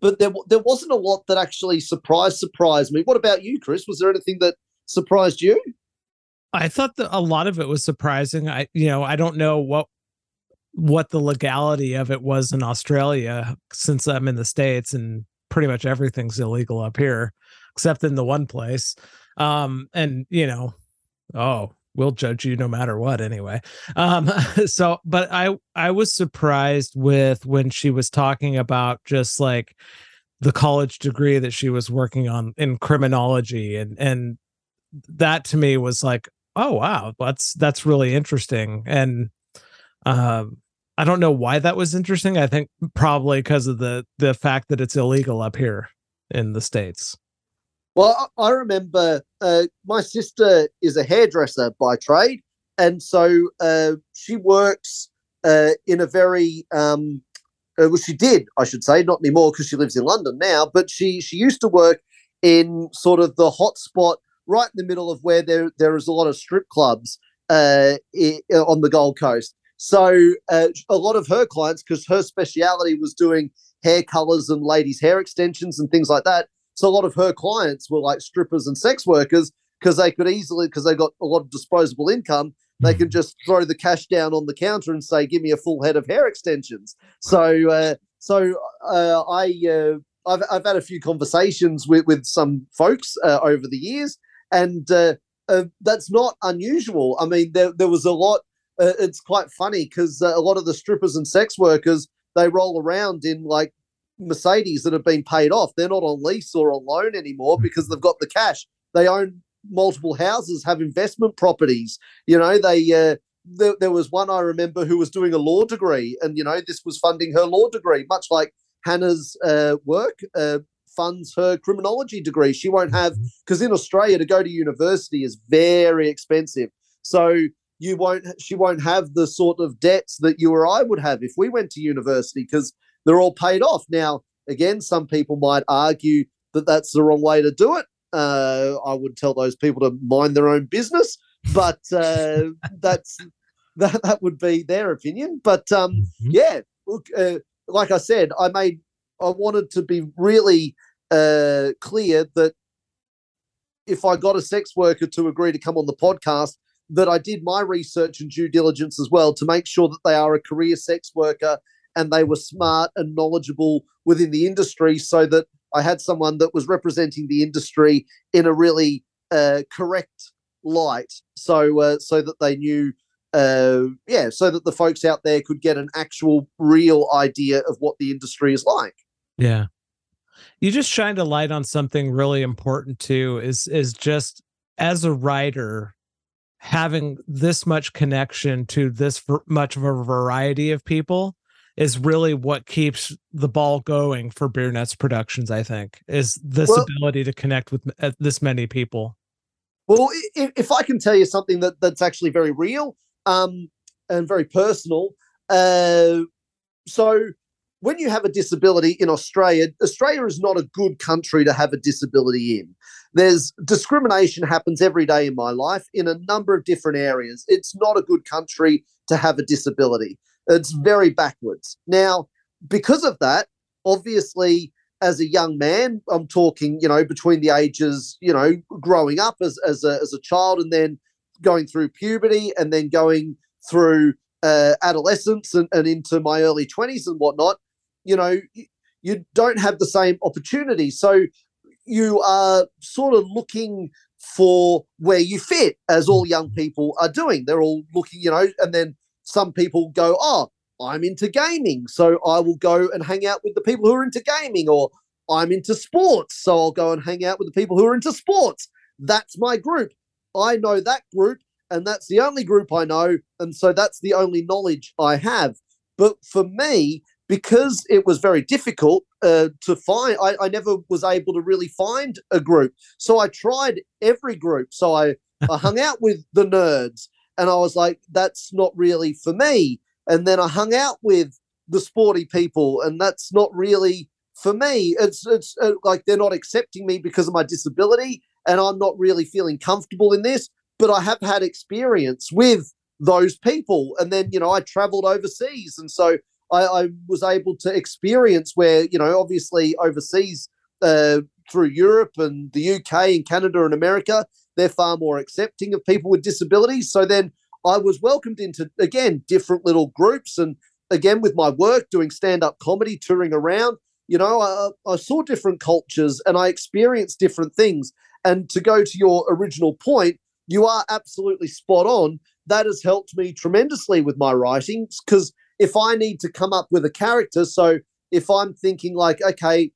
but there there wasn't a lot that actually surprised surprised me. What about you, Chris? Was there anything that surprised you? I thought that a lot of it was surprising. I, you know, I don't know what what the legality of it was in Australia since I'm in the states and pretty much everything's illegal up here except in the one place. Um, and you know, oh, we'll judge you no matter what anyway. Um, so, but I I was surprised with when she was talking about just like the college degree that she was working on in criminology and and that to me was like oh wow that's that's really interesting and um i don't know why that was interesting i think probably because of the the fact that it's illegal up here in the states well i remember uh, my sister is a hairdresser by trade and so uh, she works uh, in a very um, uh, well, she did, I should say, not anymore because she lives in London now. But she she used to work in sort of the hot spot right in the middle of where there there is a lot of strip clubs uh, on the Gold Coast. So uh, a lot of her clients, because her speciality was doing hair colors and ladies' hair extensions and things like that. So a lot of her clients were like strippers and sex workers because they could easily, because they got a lot of disposable income, they can just throw the cash down on the counter and say, "Give me a full head of hair extensions." So, uh, so uh, I, uh, I've, I've had a few conversations with with some folks uh, over the years, and uh, uh, that's not unusual. I mean, there there was a lot. it's quite funny because a lot of the strippers and sex workers they roll around in like Mercedes that have been paid off. They're not on lease or on loan anymore because they've got the cash. They own multiple houses, have investment properties. You know, they uh, there, there was one I remember who was doing a law degree, and you know, this was funding her law degree, much like Hannah's uh, work uh, funds her criminology degree. She won't have because mm-hmm. in Australia to go to university is very expensive. So you won't she won't have the sort of debts that you or I would have if we went to university because they're all paid off. Now, again, some people might argue that that's the wrong way to do it. Uh, I would tell those people to mind their own business, but uh, that's that that would be their opinion. But um, mm-hmm. yeah, look, uh, like I said, I made I wanted to be really uh, clear that if I got a sex worker to agree to come on the podcast, that I did my research and due diligence as well to make sure that they are a career sex worker and they were smart and knowledgeable within the industry so that I had someone that was representing the industry in a really uh, correct light, so uh, so that they knew, uh, yeah, so that the folks out there could get an actual, real idea of what the industry is like. Yeah, you just shined a light on something really important too. Is is just as a writer having this much connection to this much of a variety of people is really what keeps the ball going for Beer Nuts Productions. I think is this well, ability to connect with uh, this many people. Well, if, if, I can tell you something that that's actually very real um, and very personal, uh, so when you have a disability in Australia, Australia is not a good country to have a disability in. There's discrimination happens every day in my life in a number of different areas. It's not a good country to have a disability. It's very backwards. Now, because of that, obviously, as a young man, I'm talking, you know, between the ages, you know, growing up as, as, a, as a child and then going through puberty and then going through uh, adolescence and, and into my early 20s and whatnot, you know, you don't have the same opportunity. So you are sort of looking for where you fit, as all young people are doing. They're all looking, you know, and then some people go, oh, I'm into gaming, so I will go and hang out with the people who are into gaming, or I'm into sports, so I'll go and hang out with the people who are into sports. That's my group. I know that group, and that's the only group I know, and so that's the only knowledge I have. But for me, because it was very difficult uh, to find, I, I never was able to really find a group. So I tried every group. So I, I hung out with the nerds and I was like, that's not really for me. And then I hung out with the sporty people, and that's not really for me. It's it's uh, like they're not accepting me because of my disability, and I'm not really feeling comfortable in this. But I have had experience with those people, and then you know I traveled overseas, and so I, I was able to experience where you know obviously overseas uh, through Europe and the UK and Canada and America, they're far more accepting of people with disabilities. So then I was welcomed into again different little groups, and again with my work doing stand up comedy, touring around. You know, I, I saw different cultures and I experienced different things. And to go to your original point, you are absolutely spot on. That has helped me tremendously with my writings because if I need to come up with a character, so if I'm thinking like, okay,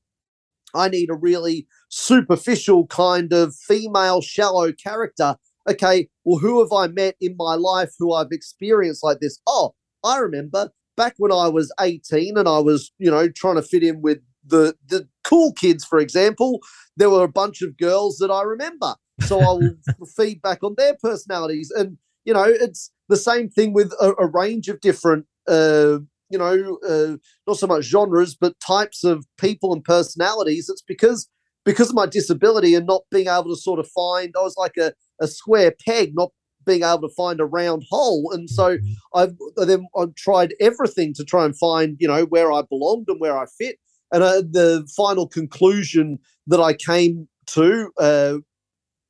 I need a really superficial kind of female shallow character. Okay, well, who have I met in my life who I've experienced like this? Oh, I remember back when I was 18 and I was, you know, trying to fit in with the the cool kids, for example, there were a bunch of girls that I remember. So I will feed back on their personalities. And, you know, it's the same thing with a, a range of different uh, you know, uh, not so much genres, but types of people and personalities. It's because because of my disability and not being able to sort of find, I was like a, a square peg, not being able to find a round hole. And so mm-hmm. I've then I've tried everything to try and find, you know, where I belonged and where I fit. And uh, the final conclusion that I came to uh,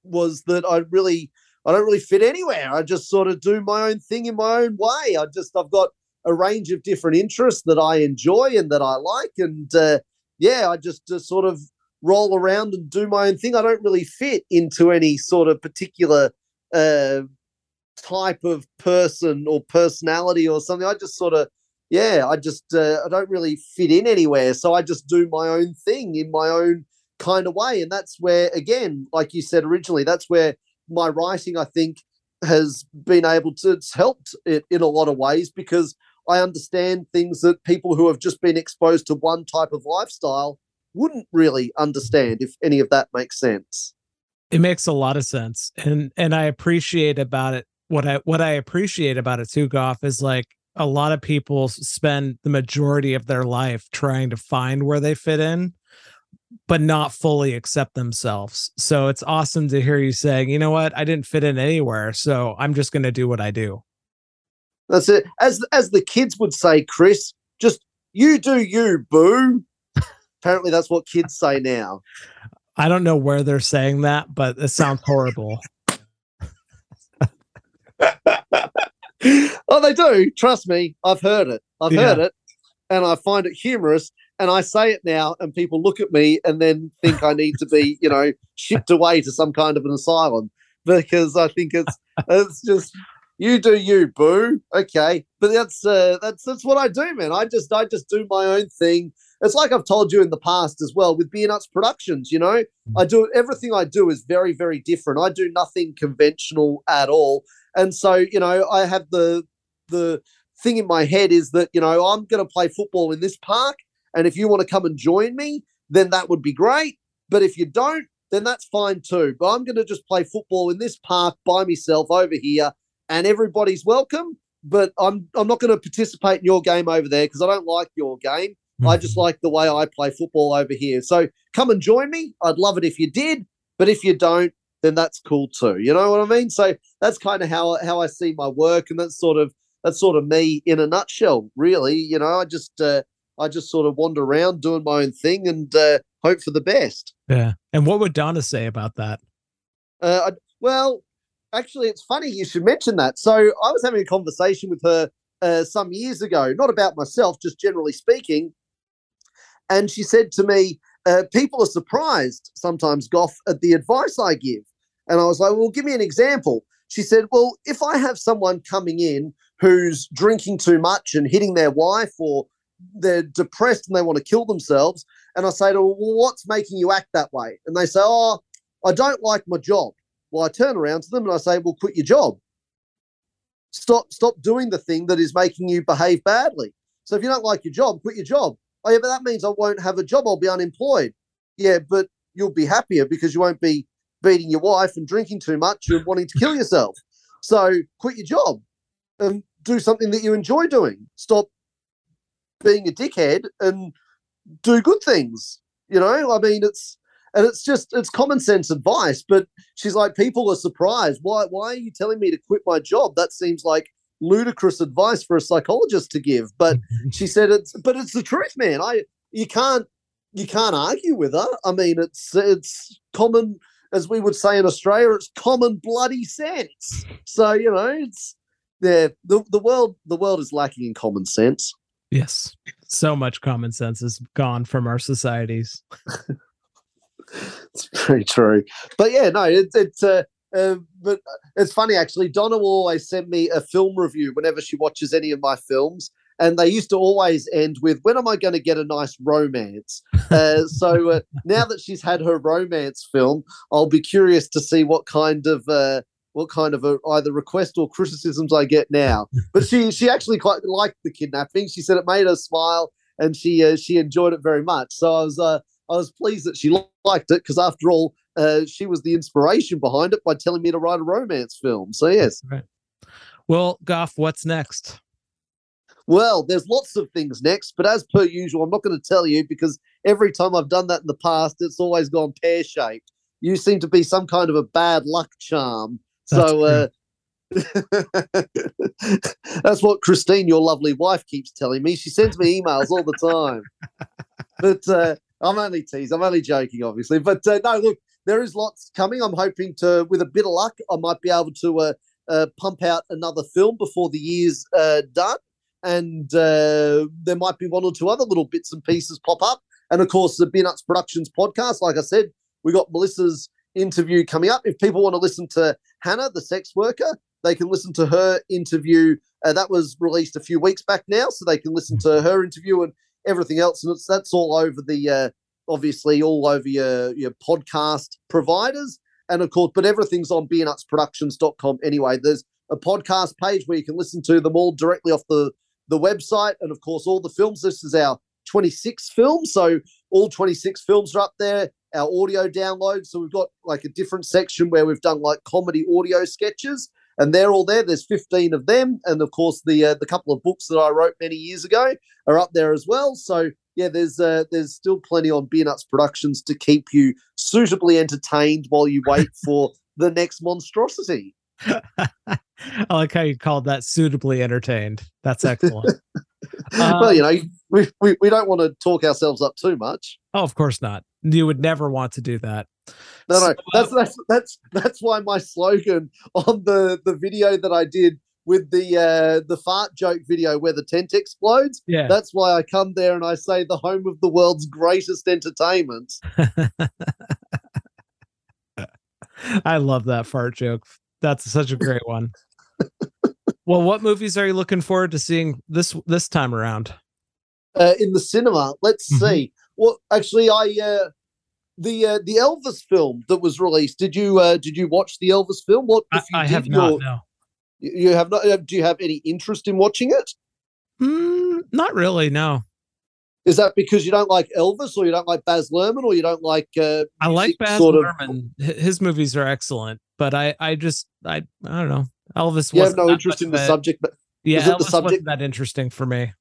was that I really, I don't really fit anywhere. I just sort of do my own thing in my own way. I just, I've got a range of different interests that I enjoy and that I like. And uh, yeah, I just, just sort of roll around and do my own thing. I don't really fit into any sort of particular uh, type of person or personality or something. I just sort of, yeah, I just, uh, I don't really fit in anywhere. So I just do my own thing in my own kind of way. And that's where, again, like you said originally, that's where my writing, I think, has been able to, it's helped it in a lot of ways because I understand things that people who have just been exposed to one type of lifestyle wouldn't really understand if any of that makes sense. It makes a lot of sense. And and I appreciate about it what I what I appreciate about it too, Goff, is like a lot of people spend the majority of their life trying to find where they fit in, but not fully accept themselves. So it's awesome to hear you saying, you know what, I didn't fit in anywhere. So I'm just gonna do what I do. That's it. As as the kids would say, Chris, just you do you, boo. Apparently, that's what kids say now. I don't know where they're saying that, but it sounds horrible. oh, they do. Trust me, I've heard it. I've yeah. heard it, and I find it humorous. And I say it now, and people look at me and then think I need to be, you know, shipped away to some kind of an asylum because I think it's it's just you do you, boo. Okay, but that's uh, that's that's what I do, man. I just I just do my own thing. It's like I've told you in the past as well with Beer Nuts Productions. You know, I do everything I do is very very different. I do nothing conventional at all, and so you know I have the the thing in my head is that you know I'm going to play football in this park, and if you want to come and join me, then that would be great. But if you don't, then that's fine too. But I'm going to just play football in this park by myself over here and everybody's welcome. But I'm I'm not going to participate in your game over there because I don't like your game. Mm-hmm. I just like the way I play football over here. So come and join me. I'd love it if you did, but if you don't, then that's cool too. You know what I mean? So that's kind of how how I see my work, and that's sort of that's sort of me in a nutshell. Really, you know, I just uh, I just sort of wander around doing my own thing and uh, hope for the best. Yeah. And what would Donna say about that? Uh, well, actually, it's funny you should mention that. So I was having a conversation with her uh, some years ago, not about myself, just generally speaking. And she said to me, uh, People are surprised sometimes, Goff, at the advice I give. And I was like, Well, give me an example. She said, Well, if I have someone coming in who's drinking too much and hitting their wife or they're depressed and they want to kill themselves, and I say to her, Well, what's making you act that way? And they say, Oh, I don't like my job. Well, I turn around to them and I say, well, quit your job. Stop, stop doing the thing that is making you behave badly. So if you don't like your job, quit your job. Oh, yeah, but that means I won't have a job. I'll be unemployed. Yeah, but you'll be happier because you won't be beating your wife and drinking too much and wanting to kill yourself. So quit your job and do something that you enjoy doing. Stop being a dickhead and do good things. You know, I mean, it's and it's just it's common sense advice but she's like people are surprised why why are you telling me to quit my job that seems like ludicrous advice for a psychologist to give but she said it's but it's the truth man i you can't you can't argue with her i mean it's it's common as we would say in Australia, it's common bloody sense. So you know, it's yeah, the the world the world is lacking in common sense. Yes, so much common sense is gone from our societies. it's very true. But yeah, no, it's it's uh, uh, but it's funny actually. Donna will always send me a film review whenever she watches any of my films, and they used to always end with when am i going to get a nice romance? Uh, so uh, now that she's had her romance film i'll be curious to see what kind of uh, what kind of a, either request or criticisms i get now. But she she actually quite liked the kidnapping. She said it made her smile and she uh, she enjoyed it very much. So i was uh, i was pleased that she liked it because after all uh, she was the inspiration behind it by telling me to write a romance film so yes right. well goff what's next well, there's lots of things next, but as per usual, I'm not going to tell you because every time I've done that in the past, it's always gone pear shaped. You seem to be some kind of a bad luck charm. That's so, uh, that's what Christine, your lovely wife, keeps telling me. She sends me emails all the time. But uh, I'm only teasing. I'm only joking, obviously. But uh, no, look, there is lots coming. I'm hoping to, with a bit of luck, I might be able to uh, uh, pump out another film before the year's uh, done and uh, there might be one or two other little bits and pieces pop up. And of course, the Beer Nuts Productions podcast, like I said, we got Melissa's interview coming up. If people want to listen to Hannah, the sex worker, they can listen to her interview. Uh, that was released a few weeks back now, so they can listen to her interview and everything else. And it's that's all over the uh, obviously all over your your podcast providers. And of course, but everything's on beernutsproductions.com anyway. There's a podcast page where you can listen to them all directly off the the website, and of course, all the films. This is our 26 films. So all 26 films are up there. Our audio downloads. So we've got like a different section where we've done like comedy audio sketches, and they're all there. There's 15 of them, and of course the uh, the couple of books that I wrote many years ago are up there as well. So yeah, there's uh, there's still plenty on Beer Nuts Productions to keep you suitably entertained while you wait for the next monstrosity. I like how you called that suitably entertained. That's excellent. well, you um, know, we, we, we don't want to talk ourselves up too much. Oh, of course not. You would never want to do that. No, no, that's that's that's that's why my slogan on the the video that I did with the uh the fart joke video where the tent explodes. Yeah, that's why I come there and I say the home of the world's greatest entertainment. I love that fart joke. That's such a great one. well, what movies are you looking forward to seeing this this time around? Uh, in the cinema, let's mm-hmm. see. Well, actually, I uh, the uh, the Elvis film that was released. Did you uh, did you watch the Elvis film? What I, I have not. No. You have not. Uh, do you have any interest in watching it? Mm, not really. No. Is that because you don't like Elvis, or you don't like Baz Luhrmann, or you don't like? Uh, I like Baz sort Luhrmann. Of... His movies are excellent, but I, I just, I, I don't know. Elvis. You have no interest in the a, subject, but yeah, Elvis the subject that interesting for me.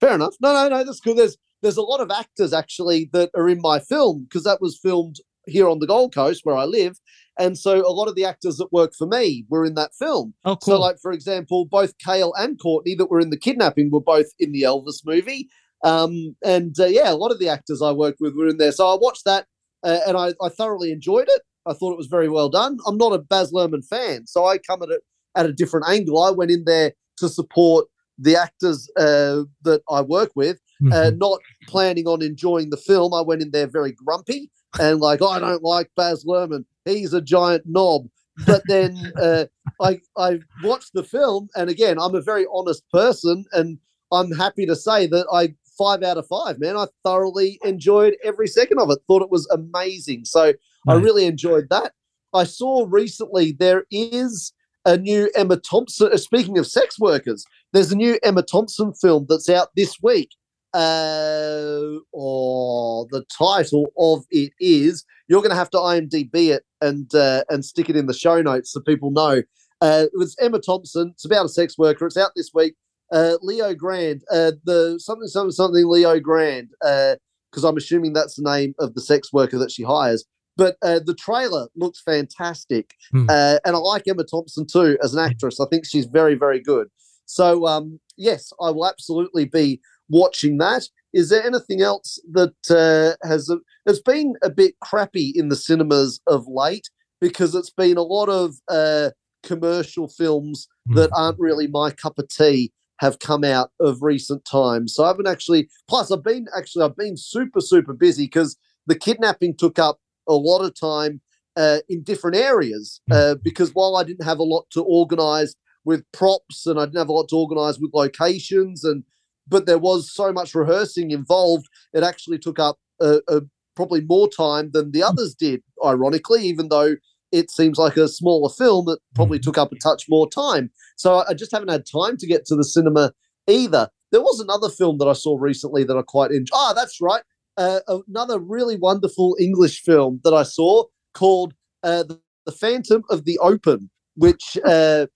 Fair enough. No, no, no. That's cool. There's, there's a lot of actors actually that are in my film because that was filmed here on the Gold Coast where I live, and so a lot of the actors that worked for me were in that film. Oh, cool. So, like for example, both Kale and Courtney that were in the kidnapping were both in the Elvis movie. Um, and uh, yeah, a lot of the actors I worked with were in there. So I watched that uh, and I, I, thoroughly enjoyed it. I thought it was very well done. I'm not a Baz Luhrmann fan, so I come at it at a different angle. I went in there to support the actors uh, that I work with, uh, mm-hmm. not planning on enjoying the film. I went in there very grumpy and like, I don't like Baz Luhrmann. He's a giant knob. But then uh, I I watched the film, and again, I'm a very honest person, and I'm happy to say that I five out of five, man. I thoroughly enjoyed every second of it. Thought it was amazing. So nice. I really enjoyed that. I saw recently there is a new Emma Thompson. Uh, speaking of sex workers, there's a new Emma Thompson film that's out this week. Uh, oh, the title of it is. You're going to have to IMDb it and uh, and stick it in the show notes so people know. Uh, it was Emma Thompson. It's about a sex worker. It's out this week uh, Leo Grande, uh, the something something something Leo Grande, because uh, I'm assuming that's the name of the sex worker that she hires. But uh, the trailer looks fantastic, hmm. Uh, and I like Emma Thompson too as an actress. I think she's very very good. So um, yes, I will absolutely be watching that. is there anything else that uh, has has been a bit crappy in the cinemas of late because it's been a lot of uh, commercial films mm. that aren't really my cup of tea have come out of recent times. So I haven't actually. Plus, I've been actually I've been super super busy because the kidnapping took up a lot of time uh, in different areas. Hmm. Uh, because while I didn't have a lot to organise with props and I didn't have a lot to organise with locations and but there was so much rehearsing involved. It actually took up a, a, probably more time than the hmm. others did. Ironically, even though it seems like a smaller film that probably mm. took up a touch more time. So I just haven't had time to get to the cinema either. There was another film that I saw recently that I quite enjoyed. Ah, oh, that's right. Uh, another really wonderful English film that I saw called uh, the, the, Phantom of the Open, which uh,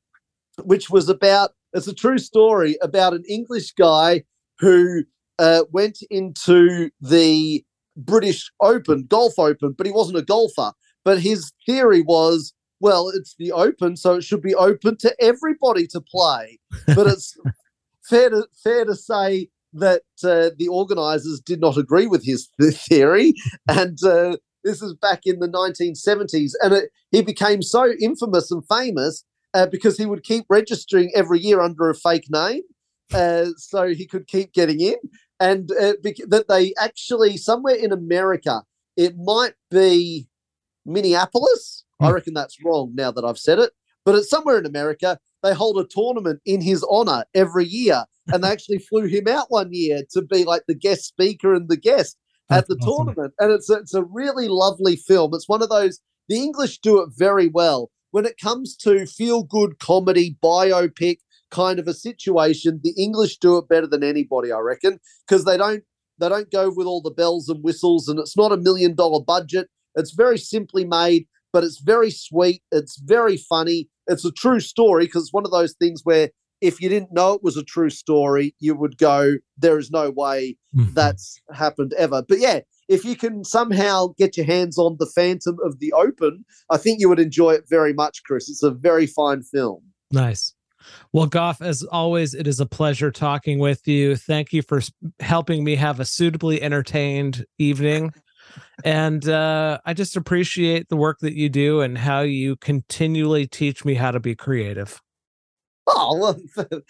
which was about. It's a true story about an English guy who uh, went into the British Open, Golf Open, but he wasn't a golfer. But his theory was, well, it's the open, so it should be open to everybody to play. But it's fair to fair to say that uh, the organisers did not agree with his theory, and uh, this is back in the 1970s, and it, he became so infamous and famous uh, because he would keep registering every year under a fake name, uh, so he could keep getting in, and uh, that they actually somewhere in America, it might be Minneapolis. I hmm. reckon that's wrong now that I've said it, but it's somewhere in America. They hold a tournament in his honor every year, and they actually flew him out one year to be like the guest speaker and the guest at the awesome. tournament. And it's a, it's a really lovely film. It's one of those. The English do it very well when it comes to feel good comedy biopic kind of a situation. The English do it better than anybody, I reckon, because they don't they don't go with all the bells and whistles, and it's not a million dollar budget. It's very simply made, but it's very sweet. It's very funny. It's a true story because it's one of those things where if you didn't know it was a true story, you would go, there is no way mm-hmm. that's happened ever. But yeah, if you can somehow get your hands on The Phantom of the Open, I think you would enjoy it very much, Chris. It's a very fine film. Nice. Well, Goff, as always, it is a pleasure talking with you. Thank you for helping me have a suitably entertained evening and uh, I just appreciate the work that you do and how you continually teach me how to be creative. Oh, well,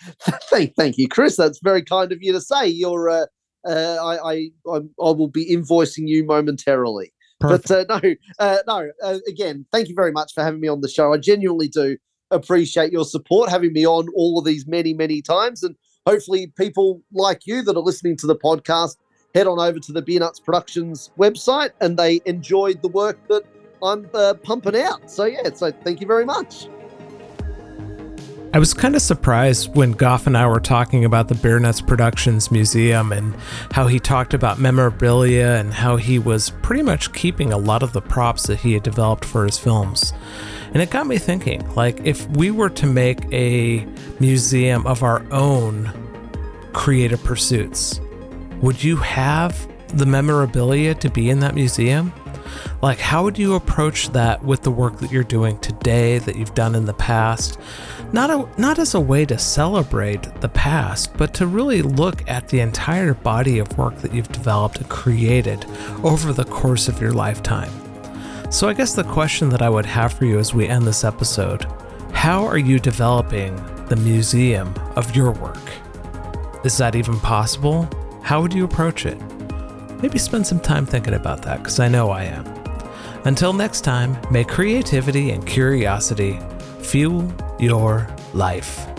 thank, thank you, Chris. That's very kind of you to say. You're, uh, uh, I, I, I, will be invoicing you momentarily. Perfect. But uh, no, uh, no. Uh, again, thank you very much for having me on the show. I genuinely do appreciate your support, having me on all of these many, many times, and hopefully, people like you that are listening to the podcast head on over to the Beer Nuts Productions website and they enjoyed the work that I'm uh, pumping out. So, yeah, so thank you very much. I was kind of surprised when Goff and I were talking about the Beer Nuts Productions Museum and how he talked about memorabilia and how he was pretty much keeping a lot of the props that he had developed for his films. And it got me thinking like, if we were to make a museum of our own creative pursuits, would you have the memorabilia to be in that museum? Like, how would you approach that with the work that you're doing today, that you've done in the past? Not, a, not as a way to celebrate the past, but to really look at the entire body of work that you've developed and created over the course of your lifetime. So, I guess the question that I would have for you as we end this episode how are you developing the museum of your work? Is that even possible? How would you approach it? Maybe spend some time thinking about that, because I know I am. Until next time, may creativity and curiosity fuel your life.